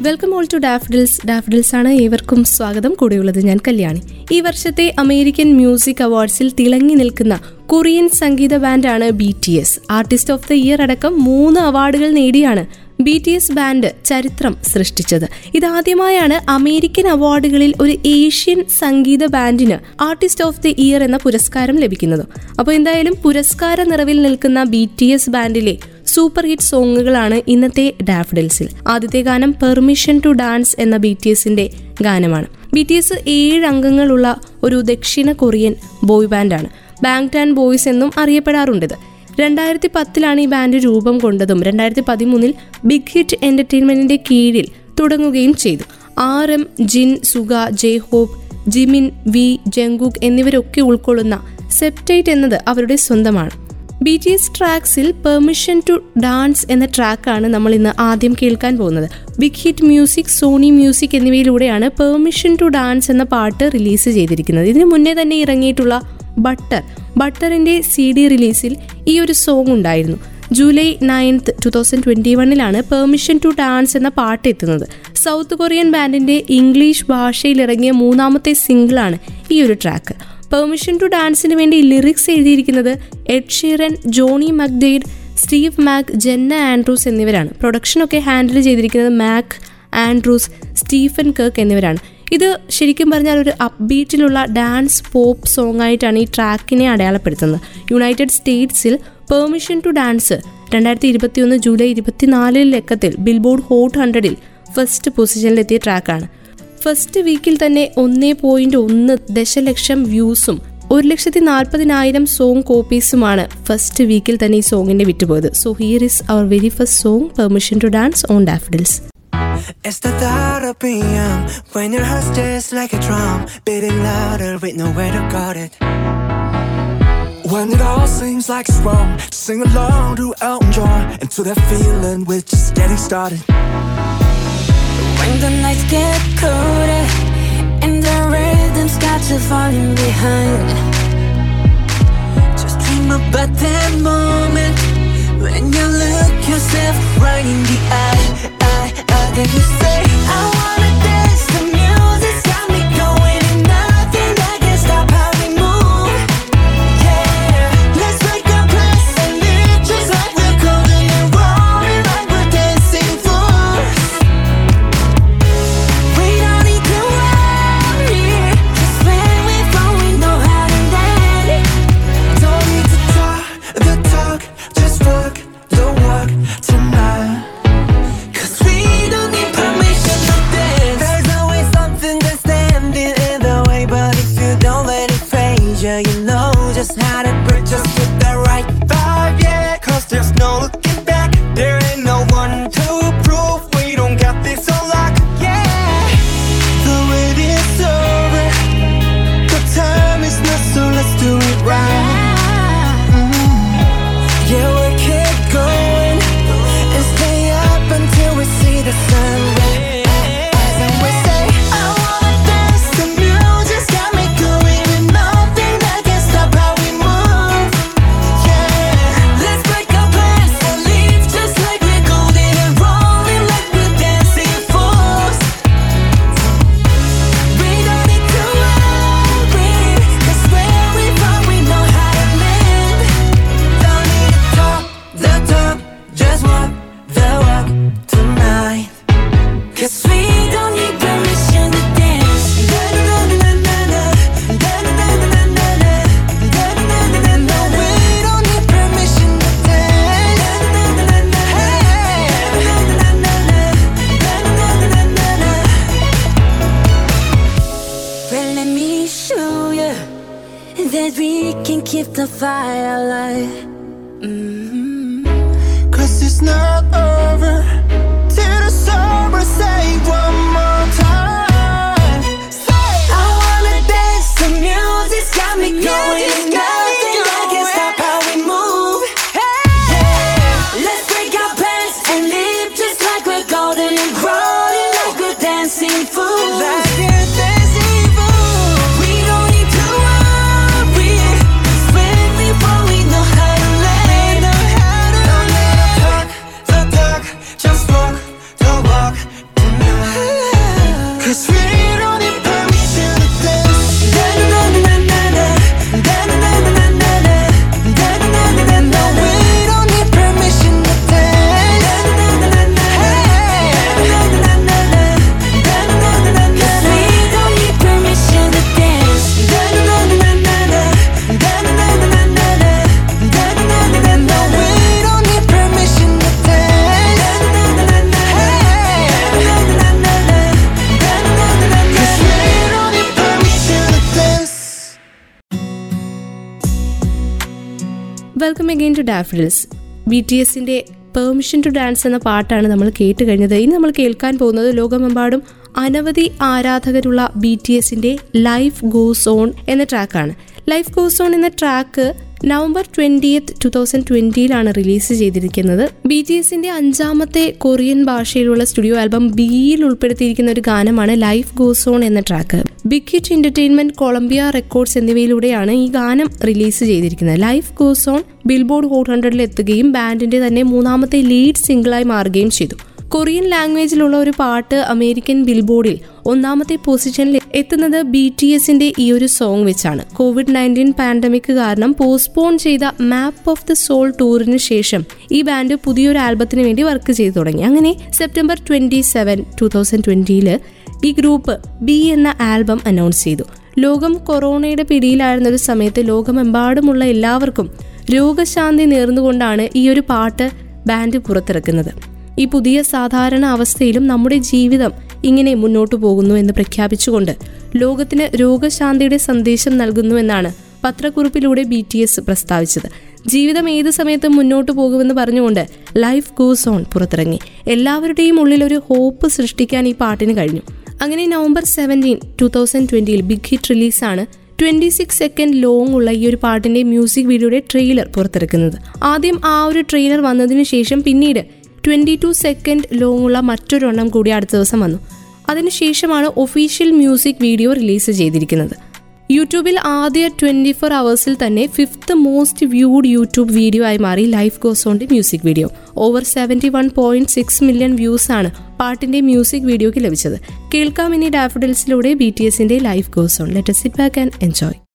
Welcome all to daffodils daffodils ആണ് ഏവർക്കും സ്വാഗതം. കൂടെയുള്ളത് ഞാൻ കല്യാണി. ഈ വർഷത്തെ അമേരിക്കൻ മ്യൂസിക് അവാർഡ്സിൽ തിളങ്ങി നിൽക്കുന്ന കൊറിയൻ സംഗീത ബാൻഡാണ് B T S artist of the year അടക്കം മൂന്ന് അവാർഡുകൾ നേടിയാണ് ബി ടി എസ് ബാൻഡ് ചരിത്രം സൃഷ്ടിച്ചത്. ഇതാദ്യമായാണ് അമേരിക്കൻ അവാർഡുകളിൽ ഒരു ഏഷ്യൻ സംഗീത ബാൻഡിന് ആർട്ടിസ്റ്റ് ഓഫ് ദി ഇയർ എന്ന പുരസ്കാരം ലഭിക്കുന്നത്. അപ്പോൾ എന്തായാലും പുരസ്കാര നിറവിൽ നിൽക്കുന്ന ബി ടി എസ് ബാൻഡിലെ സൂപ്പർ ഹിറ്റ് സോങ്ങുകളാണ് ഇന്നത്തെ ഡാഫ്ഡിൽസിൽ. ആദ്യത്തെ ഗാനം പെർമിഷൻ ടു ഡാൻസ് എന്ന ബി ടി എസിന്റെ ഗാനമാണ്. ബി ടി എസ് ഏഴ് അംഗങ്ങളുള്ള ഒരു ദക്ഷിണ കൊറിയൻ ബോയ് ബാൻഡാണ്. ബാങ് ടാൻ ബോയ്സ് എന്നും അറിയപ്പെടാറുണ്ട് രണ്ടായിരത്തി പത്തിലാണ് ഈ ബാൻഡ് രൂപം കൊണ്ടതും രണ്ടായിരത്തി പതിമൂന്നിൽ ബിഗ് ഹിറ്റ് എന്റർടൈൻമെന്റിന്റെ കീഴിൽ തുടങ്ങുകയും ചെയ്തു. R M Jin Suga J Hope Jimin V Jungkook എന്നിവരൊക്കെ ഉൾക്കൊള്ളുന്ന സെപ്റ്റൈറ്റ് എന്നത് അവരുടെ സ്വന്തമാണ്. ബി ടി എസ് ട്രാക്സിൽ പെർമിഷൻ ടു ഡാൻസ് എന്ന ട്രാക്കാണ് നമ്മൾ ഇന്ന് ആദ്യം കേൾക്കാൻ പോകുന്നത്. Big Hit Music Sony Music എന്നിവയിലൂടെയാണ് permission to dance എന്ന പാട്ട് റിലീസ് ചെയ്തിരിക്കുന്നത്. ഇതിനു മുന്നേ തന്നെ ഇറങ്ങിയിട്ടുള്ള ബട്ടർ ബട്ടറിന്റെ സി ഡി റിലീസിൽ ഈ ഒരു സോങ് ഉണ്ടായിരുന്നു. July ninth two thousand twenty വണ്ണിലാണ് permission to dance എന്ന പാട്ട് എത്തുന്നത്. സൗത്ത് കൊറിയൻ ബാൻഡിന്റെ ഇംഗ്ലീഷ് ഭാഷയിൽ ഇറങ്ങിയ മൂന്നാമത്തെ സിംഗിളാണ് ഈ ഒരു ട്രാക്ക് പെർമിഷൻ ടു ഡാൻസിന് വേണ്ടി ലിറിക്സ് എഴുതിയിരിക്കുന്നത് Ed Sheeran Johnny McDaid Steve Mac Jenna Andrews എന്നിവരാണ്. പ്രൊഡക്ഷനൊക്കെ ഹാൻഡിൽ ചെയ്തിരിക്കുന്നത് മാക് ആൻഡ്രൂസ് സ്റ്റീഫൻ കർക്ക് എന്നിവരാണ്. ഇത് ശരിക്കും പറഞ്ഞാൽ ഒരു അപ്ബീറ്റിലുള്ള ഡാൻസ് പോപ്പ് സോങ് ആയിട്ടാണ് ഈ ട്രാക്കിനെ അടയാളപ്പെടുത്തുന്നത്. യുണൈറ്റഡ് സ്റ്റേറ്റ്സിൽ പെർമിഷൻ ടു ഡാൻസ് രണ്ടായിരത്തി ഇരുപത്തിയൊന്ന് ജൂലൈ ഇരുപത്തിനാലിൽ ലക്കത്തിൽ ബിൽബോർഡ് ഹോട്ട് ഹൺഡ്രഡിൽ ഫസ്റ്റ് പൊസിഷനിലെത്തിയ ട്രാക്കാണ് ഫസ്റ്റ് വീക്കിൽ തന്നെ ഒന്നേ പോയിന്റ് ഒന്ന് ദശലക്ഷം വ്യൂസും ഒരു ലക്ഷത്തി നാൽപ്പതിനായിരം സോങ് കോപ്പീസുമാണ് ഫസ്റ്റ് വീക്കിൽ തന്നെ ഈ സോങ്ങിന്റെ വിറ്റുപോയത് so here is our very first song permission to dance on daffodils It's the thought of PM when your heart's just like a drum, beating louder with nowhere to guard it. When it all seems like it's wrong, sing along to Elton John and to that feeling we're just getting started. When the nights get colder and the rhythm's got you falling behind, just dream about that moment when you look yourself right in the eye. eye, eye then you say, I wanna dance. That we can keep the fire alive. Mm-hmm. Cause it's not over till the summer say one more time. Say, I wanna dance, the music's got me going. To daffodils B T എസിന്റെ permission to dance എന്ന പാട്ടാണ് നമ്മൾ കേട്ട് കഴിഞ്ഞത്. ഇനി നമ്മൾ കേൾക്കാൻ പോകുന്നത് ലോകമെമ്പാടും അനവധി ആരാധകരുള്ള ബി ടി എസിന്റെ ലൈഫ് ഗോസ് ഓൺ എന്ന ട്രാക്കാണ് ലൈഫ് ഗോസ് ഓൺ എന്ന track November twentieth two thousand ട്വന്റിയിലാണ് release ചെയ്തിരിക്കുന്നത്. ബി ടി എസിന്റെ അഞ്ചാമത്തെ കൊറിയൻ ഭാഷയിലുള്ള സ്റ്റുഡിയോ ആൽബം ബിയിൽ ഉൾപ്പെടുത്തിയിരിക്കുന്ന ഒരു ഗാനമാണ് ലൈഫ് ഗോസ് ഓൺ എന്ന track Big Hit Entertainment Columbia Records എന്നിവയിലൂടെയാണ് ഈ ഗാനം റിലീസ് ചെയ്തിരിക്കുന്നത്. Life goes on Billboard hot ഹൺഡ്രഡിൽ എത്തുകയും ബാൻഡിന്റെ തന്നെ മൂന്നാമത്തെ ലീഡ് സിംഗിളായി മാറുകയും ചെയ്തു. കൊറിയൻ ലാംഗ്വേജിലുള്ള ഒരു പാട്ട് അമേരിക്കൻ ബിൽബോർഡിൽ ഒന്നാമത്തെ പൊസിഷനിൽ എത്തുന്നത് ബി ടി എസിന്റെ ഈ ഒരു സോങ് വെച്ചാണ്. കോവിഡ് നയന്റീൻ പാൻഡമിക് കാരണം പോസ്റ്റ്പോൺ ചെയ്ത മാപ്പ് ഓഫ് ദ സോൾ ടൂറിന് ശേഷം ഈ ബാൻഡ് പുതിയൊരു ആൽബത്തിന് വേണ്ടി വർക്ക് ചെയ്തു തുടങ്ങി. അങ്ങനെ September twenty seven two thousand ട്വന്റിയിൽ ഈ ഗ്രൂപ്പ് ബി എന്ന ആൽബം അനൗൺസ് ചെയ്തു. ലോകം കൊറോണയുടെ പിടിയിലായിരുന്ന ഒരു സമയത്ത് ലോകമെമ്പാടുമുള്ള എല്ലാവർക്കും രോഗശാന്തി നേർന്നുകൊണ്ടാണ് ഈ ഒരു പാട്ട് ബാൻഡ് പുറത്തിറക്കുന്നത്. ഈ പുതിയ സാധാരണ അവസ്ഥയിലും നമ്മുടെ ജീവിതം ഇങ്ങനെ മുന്നോട്ടു പോകുന്നു എന്ന് പ്രഖ്യാപിച്ചുകൊണ്ട് ലോകത്തിന് രോഗശാന്തിയുടെ സന്ദേശം നൽകുന്നു എന്നാണ് പത്രക്കുറിപ്പിലൂടെ ബി ടി എസ് പ്രസ്താവിച്ചത്. ജീവിതം ഏത് സമയത്തും മുന്നോട്ട് പോകുമെന്ന് പറഞ്ഞുകൊണ്ട് ലൈഫ് ഗോസ് ഓൺ പുറത്തിറങ്ങി. എല്ലാവരുടെയും ഉള്ളിൽ ഒരു ഹോപ്പ് സൃഷ്ടിക്കാൻ ഈ പാട്ടിന് കഴിഞ്ഞു. അങ്ങനെ നവംബർ സെവന്റീൻ ടൂ തൗസൻഡ് ട്വന്റിയിൽ ബിഗ് ഹിറ്റ് റിലീസാണ് ട്വന്റി സിക്സ് സെക്കൻഡ് ലോങ് ഉള്ള ഈ ഒരു പാട്ടിന്റെ മ്യൂസിക് വീഡിയോയുടെ ട്രെയിലർ പുറത്തിറക്കുന്നത്. ആദ്യം ആ ഒരു ട്രെയിലർ വന്നതിന് ശേഷം പിന്നീട് ട്വന്റി ടു സെക്കൻഡ് ലോങ് ഉള്ള മറ്റൊരെണ്ണം കൂടി അടുത്ത ദിവസം വന്നു. അതിനുശേഷമാണ് ഒഫീഷ്യൽ മ്യൂസിക് വീഡിയോ റിലീസ് ചെയ്തിരിക്കുന്നത്. യൂട്യൂബിൽ ആദ്യ ട്വന്റി ഫോർ അവേഴ്സിൽ തന്നെ fifth most viewed YouTube video ആയി മാറി life goes ഗോസോന്റെ music video. Over seventy one point six million views ആണ് പാട്ടിന്റെ മ്യൂസിക് വീഡിയോയ്ക്ക് ലഭിച്ചത്. കേൾക്കാം ഇനി ഡാഫഡിൽസിലൂടെ ബി ടി എസിന്റെ life goes on let sit back and enjoy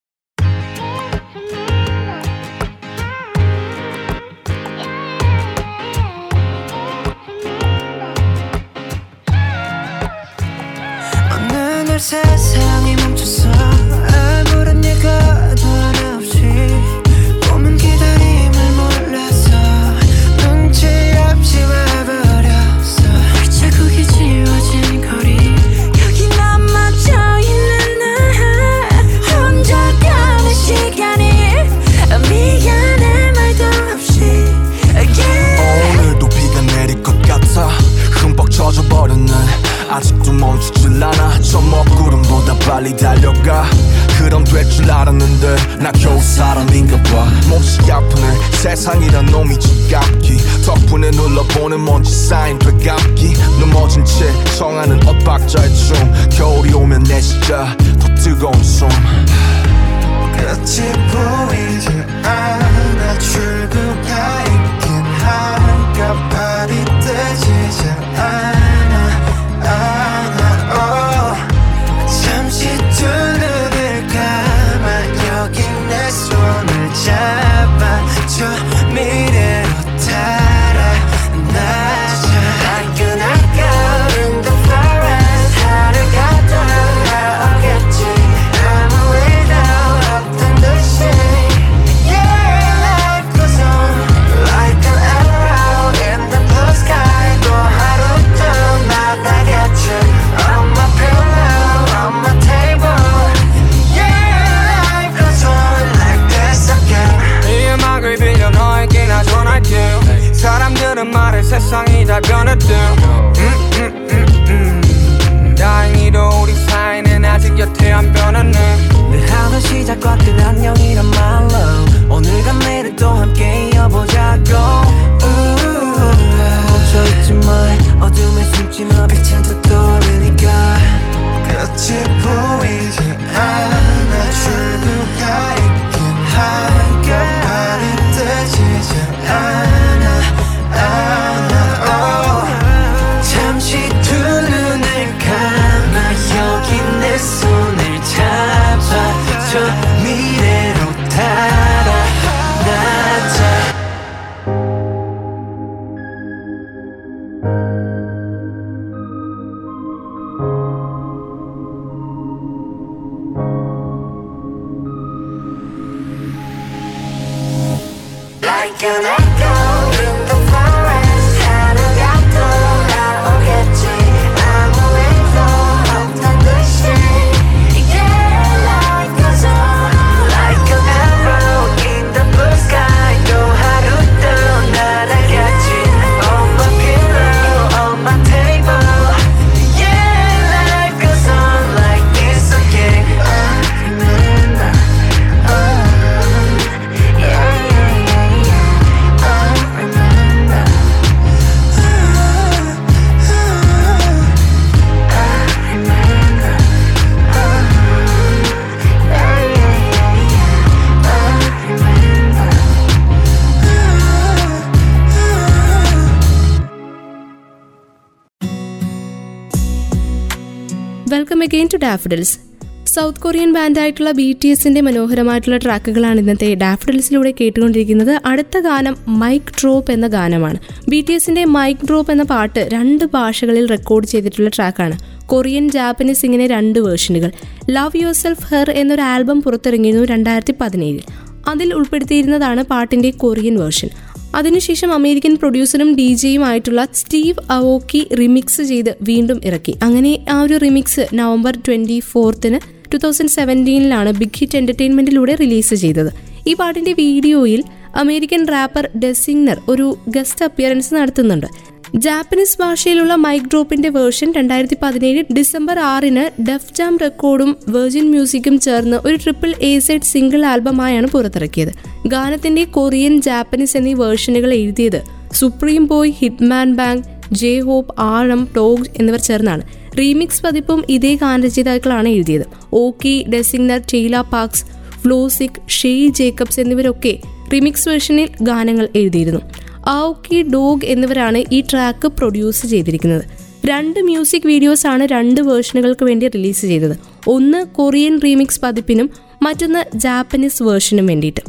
to daffodils south Korean ബാൻഡായിട്ടുള്ള B T എസിന്റെ മനോഹരമായിട്ടുള്ള ട്രാക്കുകളാണ് ഇന്നത്തെ ഡാഫഡിൽസിലൂടെ കേട്ടുകൊണ്ടിരിക്കുന്നത്. അടുത്ത ഗാനം മൈക്ക് ഡ്രോപ്പ് എന്ന ഗാനമാണ്. ബി ടി എസിന്റെ മൈക്ക് ഡ്രോപ്പ് എന്ന പാട്ട് രണ്ട് ഭാഷകളിൽ റെക്കോർഡ് ചെയ്തിട്ടുള്ള ട്രാക്കാണ്. കൊറിയൻ ജാപ്പനീസ് ഇങ്ങനെ രണ്ട് വേർഷനുകൾ ലവ് യുവർ സെൽഫ് ഹെർ എന്നൊരു ആൽബം പുറത്തിറങ്ങിയിരുന്നു രണ്ടായിരത്തി പതിനേഴിൽ. അതിൽ ഉൾപ്പെടുത്തിയിരുന്നതാണ് പാട്ടിന്റെ കൊറിയൻ വേർഷൻ അതിനുശേഷം അമേരിക്കൻ പ്രൊഡ്യൂസറും ഡി ജെയും ആയിട്ടുള്ള സ്റ്റീവ് അവോക്കി റിമിക്സ് ചെയ്ത് വീണ്ടും ഇറക്കി. അങ്ങനെ ആ ഒരു റിമിക്സ് നവംബർ ട്വന്റി ഫോർത്തിന് ടു തൗസൻഡ് സെവന്റീനിലാണ് ബിഗ് ഹിറ്റ് എന്റർടൈൻമെന്റിലൂടെ റിലീസ് ചെയ്തത്. ഈ പാട്ടിന്റെ വീഡിയോയിൽ അമേരിക്കൻ റാപ്പർ ഡെസിഗ്നർ ഒരു ഗസ്റ്റ് അപ്പിയറൻസ് നടത്തുന്നുണ്ട്. ജാപ്പനീസ് ഭാഷയിലുള്ള മൈക്ക് ഡ്രോപ്പിന്റെ വേർഷൻ രണ്ടായിരത്തി പതിനേഴ് ഡിസംബർ ആറിന് ഡെഫ് ജാം റെക്കോർഡും വെർജിൻ മ്യൂസിക്കും ചേർന്ന് ഒരു ട്രിപ്പിൾ എ സൈഡ് സിംഗിൾ ആൽബമായാണ് പുറത്തിറക്കിയത്. ഗാനത്തിന്റെ കൊറിയൻ ജാപ്പനീസ് എന്നീ വേർഷനുകൾ എഴുതിയത് Supreme Boy Hitman Bang J Hope ആഴം ടോഗ് എന്നിവർ ചേർന്നാണ്. റീമിക്സ് പതിപ്പും ഇതേ ഗാനരചയിതാക്കളാണ് എഴുതിയത്. Aoki Desiigner Tayla Parx Flowsik Shae Jacobs എന്നിവരൊക്കെ remix വേർഷനിൽ ഗാനങ്ങൾ എഴുതിയിരുന്നു. ആക്കി ഡോഗ് എന്നിവരാണ് ഈ ട്രാക്ക് പ്രൊഡ്യൂസ് ചെയ്തിരിക്കുന്നത്. രണ്ട് മ്യൂസിക് വീഡിയോസ് ആണ് രണ്ട് വേർഷനുകൾക്ക് വേണ്ടി റിലീസ് ചെയ്തത്. ഒന്ന് കൊറിയൻ റീമിക്സ് പതിപ്പിനും മറ്റൊന്ന് ജാപ്പനീസ് വേർഷനും വേണ്ടിയിട്ട്.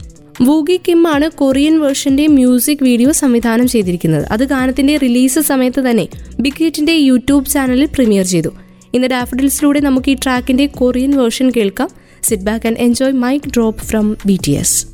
വൂഗി കിം ആണ് കൊറിയൻ വേർഷന്റെ മ്യൂസിക് വീഡിയോ സംവിധാനം ചെയ്തിരിക്കുന്നത്. അത് ഗാനത്തിന്റെ റിലീസ് സമയത്ത് തന്നെ ബിഗ് ഹിറ്റിന്റെ യൂട്യൂബ് ചാനലിൽ പ്രീമിയർ ചെയ്തു. ഇന്ന് ഡാഫഡിൽസിലൂടെ നമുക്ക് ഈ ട്രാക്കിന്റെ കൊറിയൻ വേർഷൻ കേൾക്കാം. Sit back and enjoy mic drop from B T S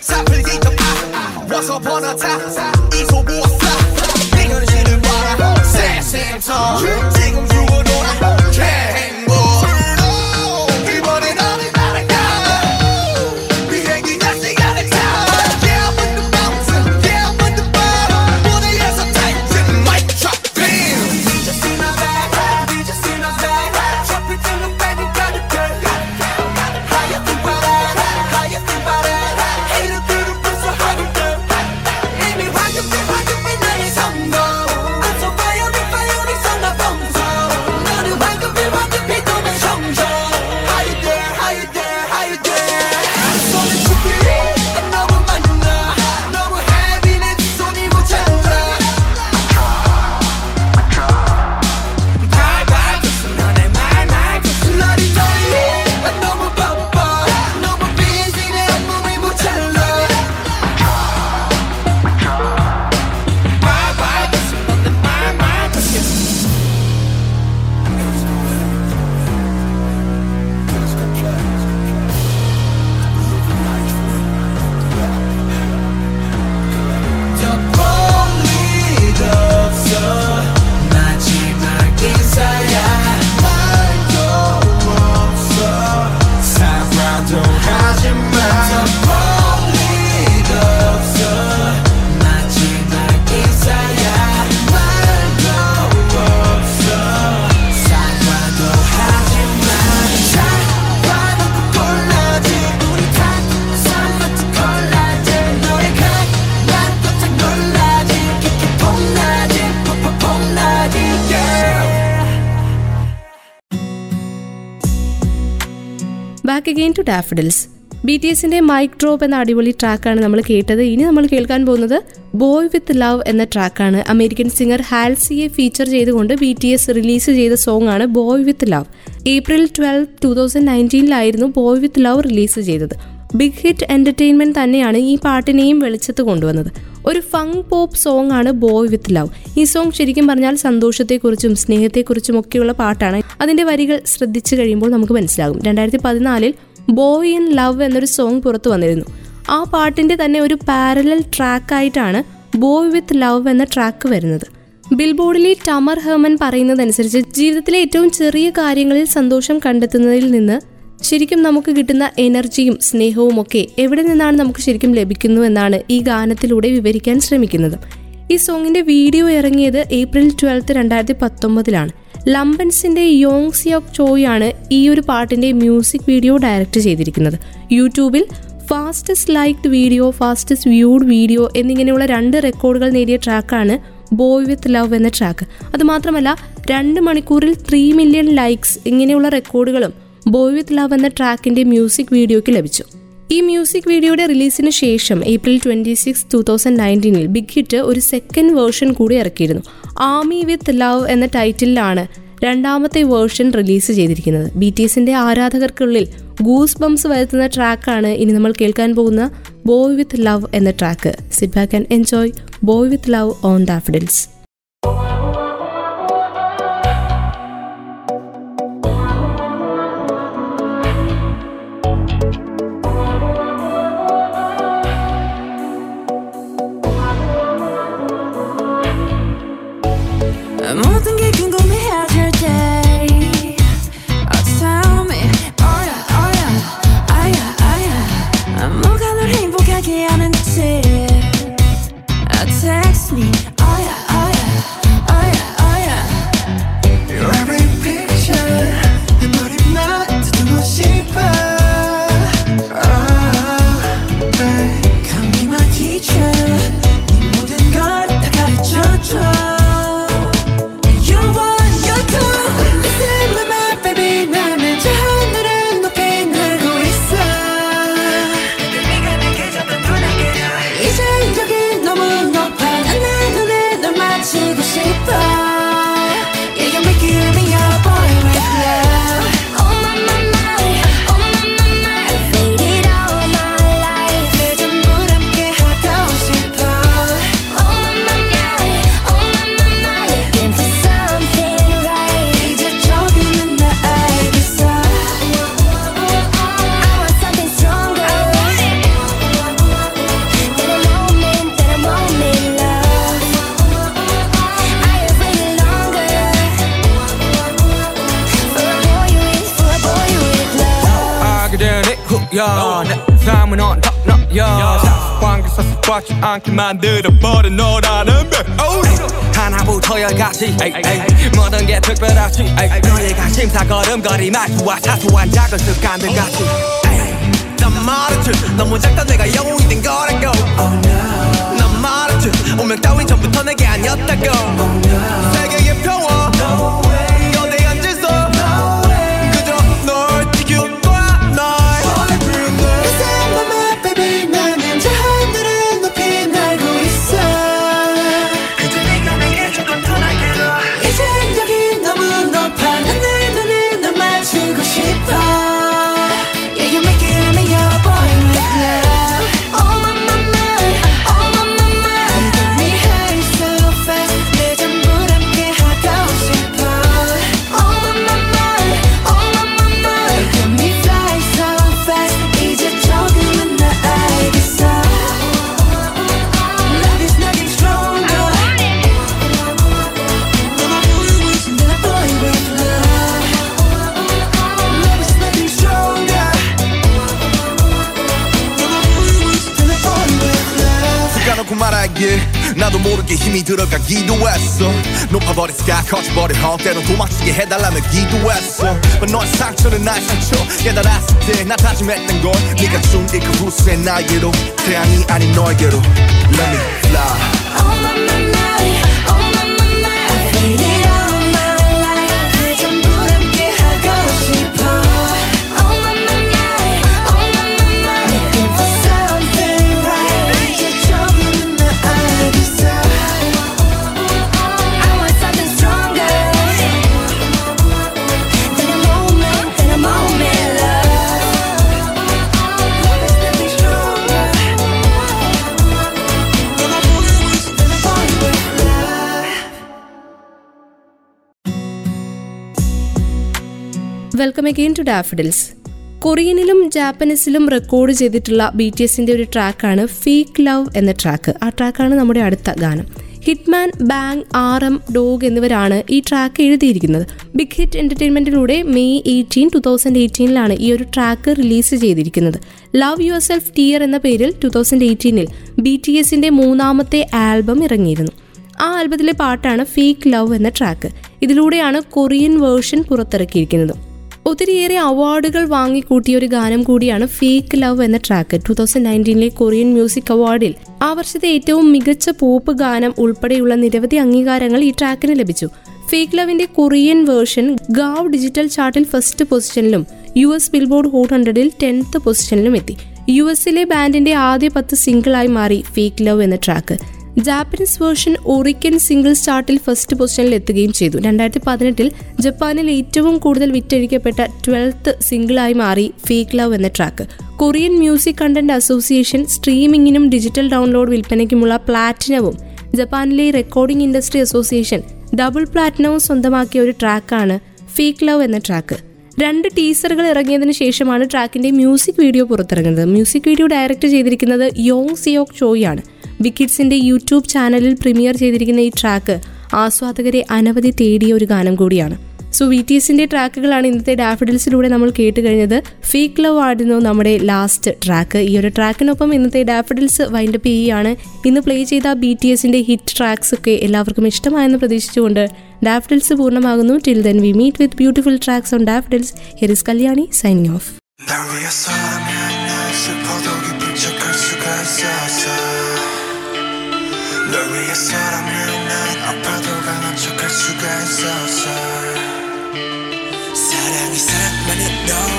사플리데이터 파. 와서 번호타 이소 모았어. 내 네 현실을 봐라. 새샘터 지금 죽어도 나 back again to Daffodils B T എസിന്റെ മൈക്ക് ഡ്രോപ്പ് എന്ന അടിപൊളി ട്രാക്കാണ് നമ്മൾ കേട്ടത്. ഇനി നമ്മൾ കേൾക്കാൻ പോകുന്നത് ബോയ് വിത്ത് ലവ് എന്ന ട്രാക്കാണ് അമേരിക്കൻ സിംഗർ ഹാൽസിയെ ഫീച്ചർ ചെയ്തുകൊണ്ട് ബി ടി എസ് റിലീസ് ചെയ്ത സോങ് ആണ് boy with love April twelve two thousand നയന്റീനിലായിരുന്നു boy with love release ചെയ്തത്. ബിഗ് ഹിറ്റ് എന്റർടൈൻമെന്റ് തന്നെയാണ് ഈ പാട്ടിനെയും വെളിച്ചത്ത് കൊണ്ടുവന്നത്. ഒരു ഫങ് പോപ്പ് സോങ് ആണ് ബോയ് വിത്ത് ലവ് ഈ സോങ് ശരിക്കും പറഞ്ഞാൽ സന്തോഷത്തെക്കുറിച്ചും സ്നേഹത്തെക്കുറിച്ചും ഒക്കെയുള്ള പാട്ടാണ്. അതിന്റെ വരികൾ ശ്രദ്ധിച്ചു കഴിയുമ്പോൾ നമുക്ക് മനസ്സിലാകും. രണ്ടായിരത്തി പതിനാലിൽ ബോയ് ഇൻ ലവ് എന്നൊരു സോങ് പുറത്തു വന്നിരുന്നു. ആ പാട്ടിന്റെ തന്നെ ഒരു പാരലൽ ട്രാക്കായിട്ടാണ് ബോയ് വിത്ത് ലവ് എന്ന ട്രാക്ക് വരുന്നത്. ബിൽബോർഡിലെ ടമർ ഹെർമൻ പറയുന്നതനുസരിച്ച് ജീവിതത്തിലെ ഏറ്റവും ചെറിയ കാര്യങ്ങളിൽ സന്തോഷം കണ്ടെത്തുന്നതിൽ നിന്ന് ശരിക്കും നമുക്ക് കിട്ടുന്ന എനർജിയും സ്നേഹവും ഒക്കെ എവിടെ നിന്നാണ് നമുക്ക് ശരിക്കും ലഭിക്കുന്നു എന്നാണ് ഈ ഗാനത്തിലൂടെ വിവരിക്കാൻ ശ്രമിക്കുന്നത്. ഈ സോങ്ങിന്റെ വീഡിയോ ഇറങ്ങിയത് ഏപ്രിൽ ട്വൽത്ത് രണ്ടായിരത്തി പത്തൊമ്പതിലാണ് ലംബൻസിന്റെ യോങ് സിയോക് ചോയ് ആണ് ഈ ഒരു പാട്ടിന്റെ മ്യൂസിക് വീഡിയോ ഡയറക്റ്റ് ചെയ്തിരിക്കുന്നത്. യൂട്യൂബിൽ fastest liked video fastest viewed video എന്നിങ്ങനെയുള്ള രണ്ട് റെക്കോർഡുകൾ നേടിയ ട്രാക്കാണ് ബോയ് വിത്ത് ലവ് എന്ന ട്രാക്ക്. അതുമാത്രമല്ല രണ്ട് മണിക്കൂറിൽ ത്രീ മില്യൺ ലൈക്സ് ഇങ്ങനെയുള്ള റെക്കോർഡുകളും ബോയ് വിത്ത് ലവ് എന്ന ട്രാക്കിന്റെ മ്യൂസിക് വീഡിയോയ്ക്ക് ലഭിച്ചു. ഈ മ്യൂസിക് വീഡിയോയുടെ റിലീസിന് ശേഷം April twenty six two thousand നയന്റീനിൽ big hit ഒരു സെക്കൻഡ് വേർഷൻ കൂടി ഇറക്കിയിരുന്നു. ആമി വിത്ത് ലവ് എന്ന ടൈറ്റിലാണ് രണ്ടാമത്തെ വേർഷൻ റിലീസ് ചെയ്തിരിക്കുന്നത്. ബി ടി എസിന്റെ ആരാധകർക്കുള്ളിൽ ഗൂസ് ബംസ് വരുത്തുന്ന ട്രാക്കാണ് ഇനി നമ്മൾ കേൾക്കാൻ പോകുന്ന ബോയ് വിത്ത് ലവ് എന്ന track. Sit back and enjoy boy with love on Daffodils 관계 사슬받지 않게 만들어버린 너라는 배 하나부터 열까지. 모든 게 특별하지. 에이. 너의 관심사 걸음걸이 말투와 사소한 작은 습관들 같이. 난 말했지. 너무 작다 내가 영웅이 된 거라고. 난 말했지. 운명 따윈 전부터 내게 아니었다고. 세계의 평화 힘이 들어가기도 했어. 높아버린 스카 커져버린 헛 때론 도망치게 해달라며 기도했어. But 너의 상처는 나의 상처. 깨달았을 때 나 다짐했던 건 네가 준게 그 후세 나에게로 태양이 아닌 너에게로. Let me fly welcome again to Daffodils. കൊറിയനിലും ജാപ്പനീസിലും റെക്കോർഡ് ചെയ്തിട്ടുള്ള ബി ടി എസിന്റെ ഒരു ട്രാക്കാണ് ഫീക്ക് ലവ് എന്ന ട്രാക്ക്. ആ ട്രാക്കാണ് നമ്മുടെ അടുത്ത ഗാനം. Hitman Bang R M Dogg എന്നിവരാണ് ഈ ട്രാക്ക് എഴുതിയിരിക്കുന്നത്. ബിഗ് ഹിറ്റ് എന്റർടൈൻമെന്റിലൂടെ മെയ് എയ്റ്റീൻ ടു തൗസൻഡ് എയ്റ്റീനിലാണ് ഈ ഒരു ട്രാക്ക് റിലീസ് ചെയ്തിരിക്കുന്നത്. ലവ് യുവർ സെൽഫ് ടിയർ എന്ന പേരിൽ ടു തൗസൻഡ് എയ്റ്റീനിൽ ബി ടി എസിന്റെ മൂന്നാമത്തെ ആൽബം ഇറങ്ങിയിരുന്നു. ആ ആൽബത്തിലെ പാട്ടാണ് ഫേക്ക് ലവ് എന്ന ട്രാക്ക്. ഇതിലൂടെയാണ് കൊറിയൻ വേർഷൻ പുറത്തിറക്കിയിരിക്കുന്നത്. ഒത്തിരിയേറെ അവാർഡുകൾ വാങ്ങിക്കൂട്ടിയ ഒരു ഗാനം കൂടിയാണ് ഫേക്ക് ലവ് എന്ന ട്രാക്ക് ടു തൗസൻഡ് നയന്റീനിലെ കൊറിയൻ മ്യൂസിക് അവാർഡിൽ ആ വർഷത്തെ ഏറ്റവും മികച്ച പോപ്പ് ഗാനം ഉൾപ്പെടെയുള്ള നിരവധി അംഗീകാരങ്ങൾ ഈ ട്രാക്കിന് ലഭിച്ചു. ഫേക്ക് ലവിന്റെ കൊറിയൻ വേർഷൻ ഗാവ് ഡിജിറ്റൽ ചാർട്ടിൽ ഫസ്റ്റ് പൊസിഷനിലും യു എസ് ബിൽബോർഡ് ഹോട്ട് ഹൺഡ്രഡിൽ ടെൻത്ത് പൊസിഷനിലും എത്തി. യു എസിലെ ബാൻഡിന്റെ ആദ്യ പത്ത് സിംഗിളായി മാറി ഫേക്ക് ലവ് എന്ന track Japanese version Oricon single ചാർട്ടിൽ ഫസ്റ്റ് പൊസിഷനിൽ എത്തുകയും ചെയ്തു. രണ്ടായിരത്തി പതിനെട്ടിൽ ജപ്പാനിൽ ഏറ്റവും കൂടുതൽ വിറ്റഴിക്കപ്പെട്ട ട്വൽത്ത് സിംഗിളായി മാറി ഫേക്ക് ലവ് എന്ന track. Korean music content association സ്ട്രീമിംഗിനും digital download വിൽപ്പനയ്ക്കുമുള്ള പ്ലാറ്റിനവും ജപ്പാനിലെ റെക്കോർഡിംഗ് ഇൻഡസ്ട്രി അസോസിയേഷൻ ഡബിൾ പ്ലാറ്റിനവും സ്വന്തമാക്കിയ ഒരു ട്രാക്കാണ് ഫേക്ക് ലവ് എന്ന ട്രാക്ക്. രണ്ട് ടീസറുകൾ ഇറങ്ങിയതിനു ശേഷമാണ് ട്രാക്കിന്റെ മ്യൂസിക് വീഡിയോ പുറത്തിറങ്ങുന്നത്. മ്യൂസിക് വീഡിയോ ഡയറക്റ്റ് ചെയ്തിരിക്കുന്നത് യോങ് സിയോക് ചോയാണ് വിക്കിഡ്സിന്റെ യൂട്യൂബ് ചാനലിൽ പ്രീമിയർ ചെയ്തിരിക്കുന്ന ഈ ട്രാക്ക് ആസ്വാദകരെ അനവധി തേടിയ ഒരു ഗാനം കൂടിയാണ്. സോ വി ടി എസിന്റെ ട്രാക്കുകളാണ് ഇന്നത്തെ ഡാഫിഡിൽസിലൂടെ നമ്മൾ കേട്ട് കഴിഞ്ഞത് ഫേക്ക് ലവ് ആയിരുന്നു നമ്മുടെ ലാസ്റ്റ് ട്രാക്ക് ഈ ഒരു ട്രാക്കിനൊപ്പം ഇന്നത്തെ ഡാഫിഡിൽസ് വൈൻഡപ്പ് ചെയ്യുകയാണ്. ഇന്ന് പ്ലേ ചെയ്ത ബി ടി എസിന്റെ ഹിറ്റ് ട്രാക്സ് ഒക്കെ എല്ലാവർക്കും ഇഷ്ടമായെന്ന് പ്രതീക്ഷിച്ചുകൊണ്ട് Daffodils പൂർണമാകുന്നു. Till then we meet with beautiful tracks on Daffodils. Here's Kalyani signing off 사람은 난 아파도 강한 척할 수가 있었어 사랑이 사랑만이 너.